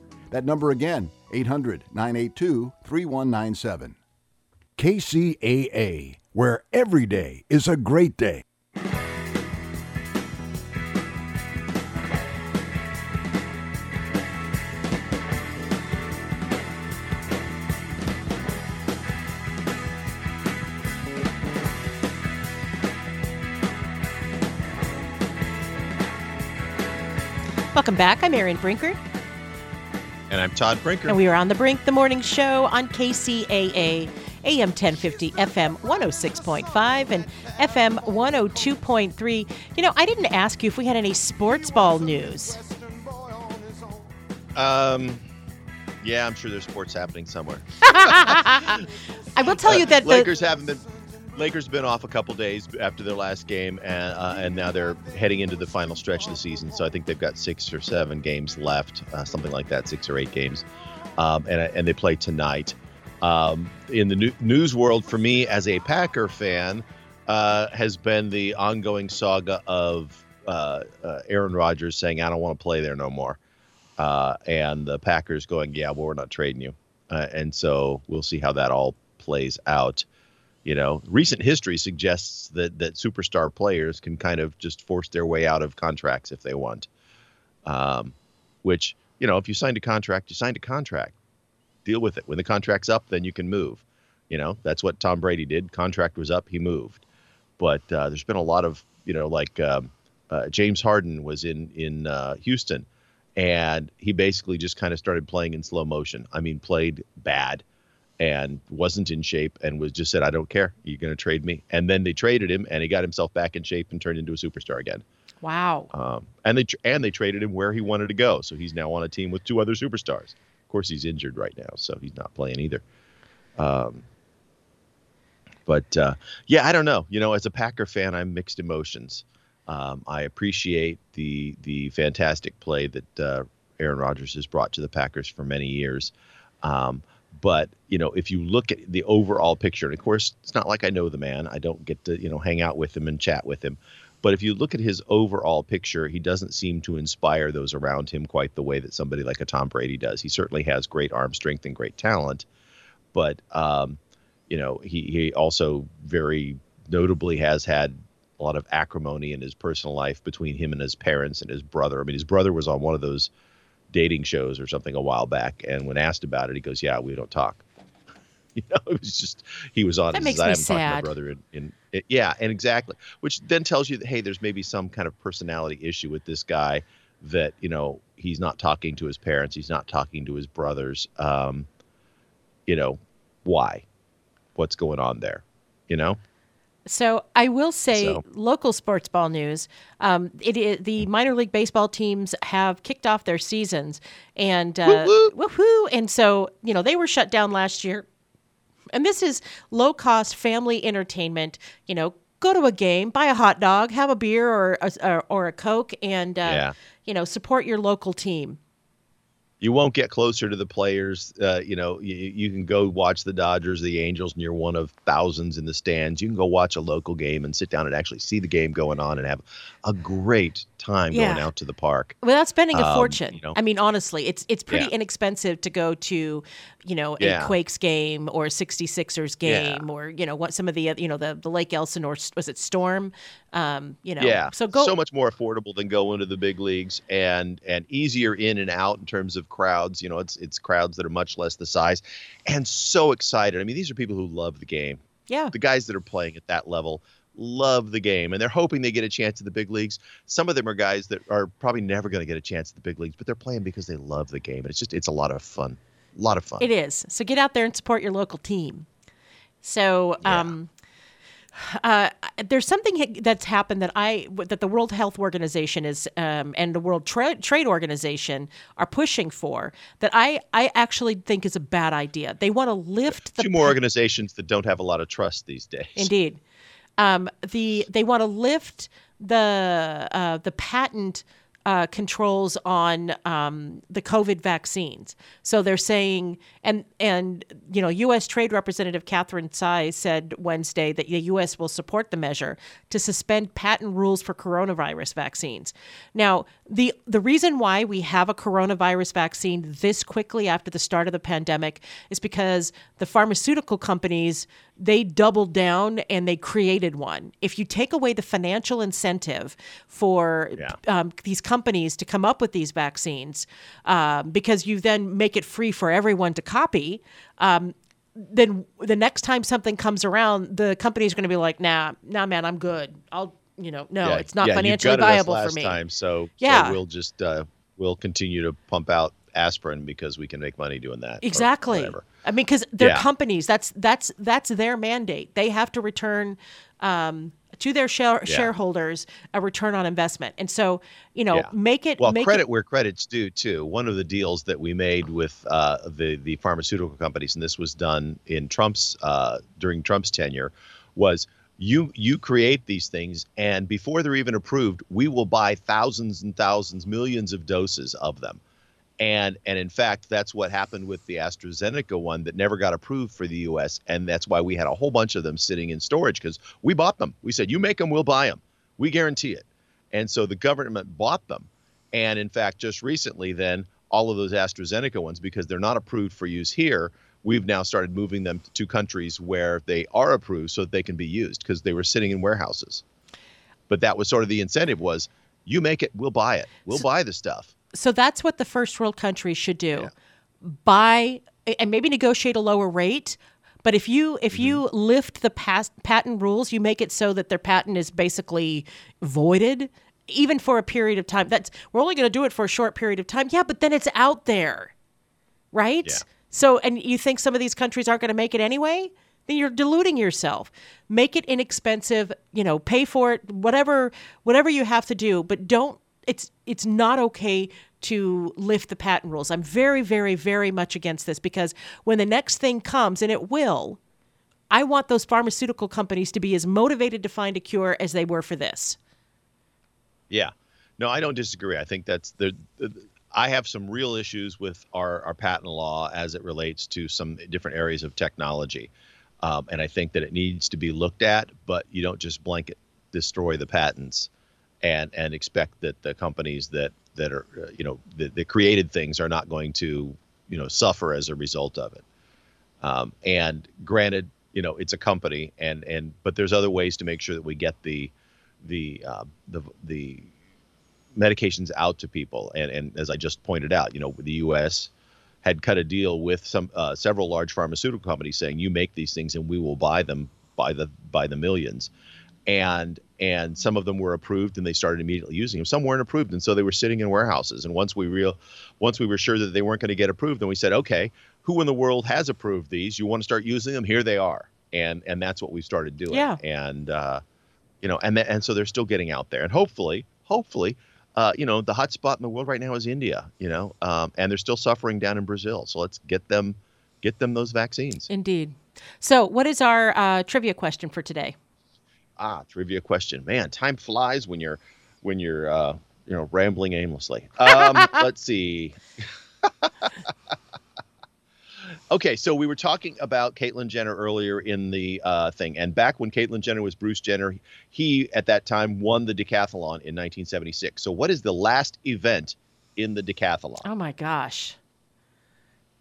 That number again, 800 982 3197. KCAA, where every day is a great day. Welcome back. I'm Erin Brinker. And I'm Todd Brinker. And we are on the Brink, the morning show on KCAA, AM 1050, FM 106.5, and FM 102.3. You know, I didn't ask you if we had any sports ball news. Um, yeah, I'm sure there's sports happening somewhere. I will tell you that the- Lakers haven't been Lakers been off a couple days after their last game, and uh, and now they're heading into the final stretch of the season. So I think they've got six or seven games left, uh, something like that, six or eight games, um, and and they play tonight. Um, in the new, news world, for me as a Packer fan, uh, has been the ongoing saga of uh, uh, Aaron Rodgers saying, "I don't want to play there no more," uh, and the Packers going, "Yeah, well, we're not trading you," and so we'll see how that all plays out. You know, recent history suggests that that superstar players can kind of just force their way out of contracts if they want. Um, which you know, if you signed a contract, you signed a contract. Deal with it. When the contract's up, then you can move. You know, that's what Tom Brady did. Contract was up, he moved. But uh, there's been a lot of you know, like um, uh, James Harden was in in uh, Houston, and he basically just kind of started playing in slow motion. I mean, played bad and wasn't in shape and was just said, I don't care. You're going to trade me. And then they traded him and he got himself back in shape and turned into a superstar again. Wow. Um, and they and they traded him where he wanted to go. So he's now on a team with two other superstars. Of course, he's injured right now, so he's not playing either. Um, but uh, yeah, I don't know. You know, as a Packer fan, I'm mixed emotions. Um, I appreciate the the fantastic play that uh, Aaron Rodgers has brought to the Packers for many years. Um, but you know, if you look at the overall picture, and of course, it's not like I know the man. I don't get to you know hang out with him and chat with him. But if you look at his overall picture, he doesn't seem to inspire those around him quite the way that somebody like a Tom Brady does. He certainly has great arm strength and great talent, but um, you know, he he also very notably has had a lot of acrimony in his personal life between him and his parents and his brother. I mean, his brother was on one of those dating shows or something a while back, and when asked about it, he goes, "Yeah, we don't talk." you know, it was just he was on. That makes I haven't talked to my brother in, in it, yeah, and exactly, which then tells you that hey, there's maybe some kind of personality issue with this guy that you know he's not talking to his parents, he's not talking to his brothers. Um, you know, why? What's going on there? You know. So I will say, So- local sports ball news. Um, it, the minor league baseball teams have kicked off their seasons, and uh, woohoo! And so you know they were shut down last year, and this is low cost family entertainment. You know, go to a game, buy a hot dog, have a beer or a, or, or a coke, and uh, Yeah. you know support your local team. You won't get closer to the players. Uh, you know, you, you can go watch the Dodgers, the Angels, and you're one of thousands in the stands. You can go watch a local game and sit down and actually see the game going on and have a great time going out to the park Without spending a Um, fortune. you know. I mean, honestly, it's it's pretty Yeah. inexpensive to go to, you know, a Yeah. Quakes game or a 66ers Yeah. game or, you know, what some of the, you know, the, the Lake Elsinore, was it Storm? Um, you know, Yeah. so go. so much more affordable than going to the big leagues and and easier in and out in terms of crowds. You know, it's it's crowds that are much less the size and so excited. I mean, these are people who love the game. Yeah. The guys that are playing at that level love the game and they're hoping they get a chance at the big leagues. Some of them are guys that are probably never going to get a chance at the big leagues, but they're playing because they love the game. And it's just it's a lot of fun. A lot of fun. It is. So get out there and support your local team. So, um, uh, there's something that's happened that I that the World Health Organization is um, and the World Tra- Trade Organization are pushing for that I I actually think is a bad idea. They want to lift the Two more organizations that don't have a lot of trust these days. Indeed. Um, the they want to lift the uh, the patent uh, controls on um, the COVID vaccines. So they're saying, and and you know, U.S. Trade Representative Katherine Tai said Wednesday that the U.S. will support the measure to suspend patent rules for coronavirus vaccines. Now, the the reason why we have a coronavirus vaccine this quickly after the start of the pandemic is because the pharmaceutical companies they doubled down and they created one. If you take away the financial incentive for um, these companies to come up with these vaccines, um, because you then make it free for everyone to copy, um, then the next time something comes around, the company's going to be like, "Nah, nah, man, I'm good. I'll, you know, no, Yeah, it's not yeah, financially viable for me." Time, so Yeah. so we'll just uh, we'll continue to pump out aspirin because we can make money doing that. Exactly. I mean, because they're Yeah. companies. That's that's that's their mandate. They have to return um, to their share, Yeah. shareholders a return on investment, and so you know, Yeah. make it Well, make credit it, where credit's due too. One of the deals that we made with uh, the the pharmaceutical companies, and this was done in Trump's uh, during Trump's tenure, was you you create these things and before they're even approved we will buy thousands and thousands millions of doses of them and and in fact that's what happened with the AstraZeneca one that never got approved for the US and that's why we had a whole bunch of them sitting in storage cuz we bought them we said you make them we'll buy them we guarantee it and so the government bought them and in fact just recently then all of those AstraZeneca ones because they're not approved for use here we've now started moving them to countries where they are approved so that they can be used because they were sitting in warehouses. But that was sort of the incentive was you make it, we'll buy it. We'll so, buy the stuff. So that's what the first world countries should do. Yeah. Buy and maybe negotiate a lower rate, but if you if mm-hmm. you lift the past patent rules, you make it so that their patent is basically voided even for a period of time. That's we're only going to do it for a short period of time. Yeah, but then it's out there. Right? Yeah. So, and you think some of these countries aren't going to make it anyway? Then you're deluding yourself. Make it inexpensive, you know, pay for it, whatever whatever you have to do, but don't it's it's not okay to lift the patent rules. I'm very very very much against this because when the next thing comes and it will, I want those pharmaceutical companies to be as motivated to find a cure as they were for this. Yeah. No, I don't disagree. I think that's the, the I have some real issues with our, our patent law as it relates to some different areas of technology. Um, and I think that it needs to be looked at, but you don't just blanket destroy the patents and and expect that the companies that that are uh, you know that, created things are not going to you know suffer as a result of it. Um, and granted, you know it's a company, and and but there's other ways to make sure that we get the the uh, the the medications out to people. And, and as I just pointed out, you know, the U.S. had cut a deal with some uh, several large pharmaceutical companies saying, "You make these things, and we will buy them by the by the millions. And and some of them were approved, and they started immediately using them. Some weren't approved, and so they were sitting in warehouses. And once we real, once we were sure that they weren't going to get approved, then we said, "Okay, who in the world has approved these? You want to start using them? Here they are." And and that's what we started doing. Yeah. And uh, you know, and th- and so they're still getting out there, and hopefully, hopefully uh, you know, the hot spot in the world right now is India, you know, um, and they're still suffering down in Brazil. So let's get them, get them those vaccines. Indeed. So, what is our uh, trivia question for today? Ah, trivia question. Man, time flies when you're when you're uh, you know rambling aimlessly. Um, let's see. Okay, so we were talking about Caitlyn Jenner earlier in the uh, thing, and back when Caitlyn Jenner was Bruce Jenner, he at that time won the decathlon in 1976. So, what is the last event in the decathlon? Oh my gosh.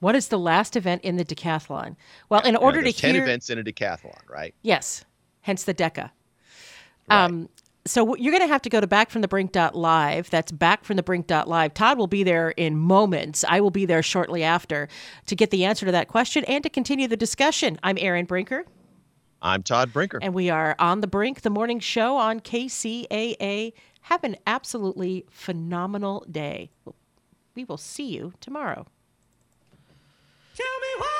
What is the last event in the decathlon? Well, in order to ten hear... events in a decathlon, right? Yes, hence the deca. Right. Um, so you're going to have to go to backfromthebrink.live. That's backfromthebrink.live. Todd will be there in moments. I will be there shortly after to get the answer to that question and to continue the discussion. I'm Erin Brinker. I'm Todd Brinker. And we are on the brink, the morning show on KCAA. Have an absolutely phenomenal day. We will see you tomorrow. Tell me why.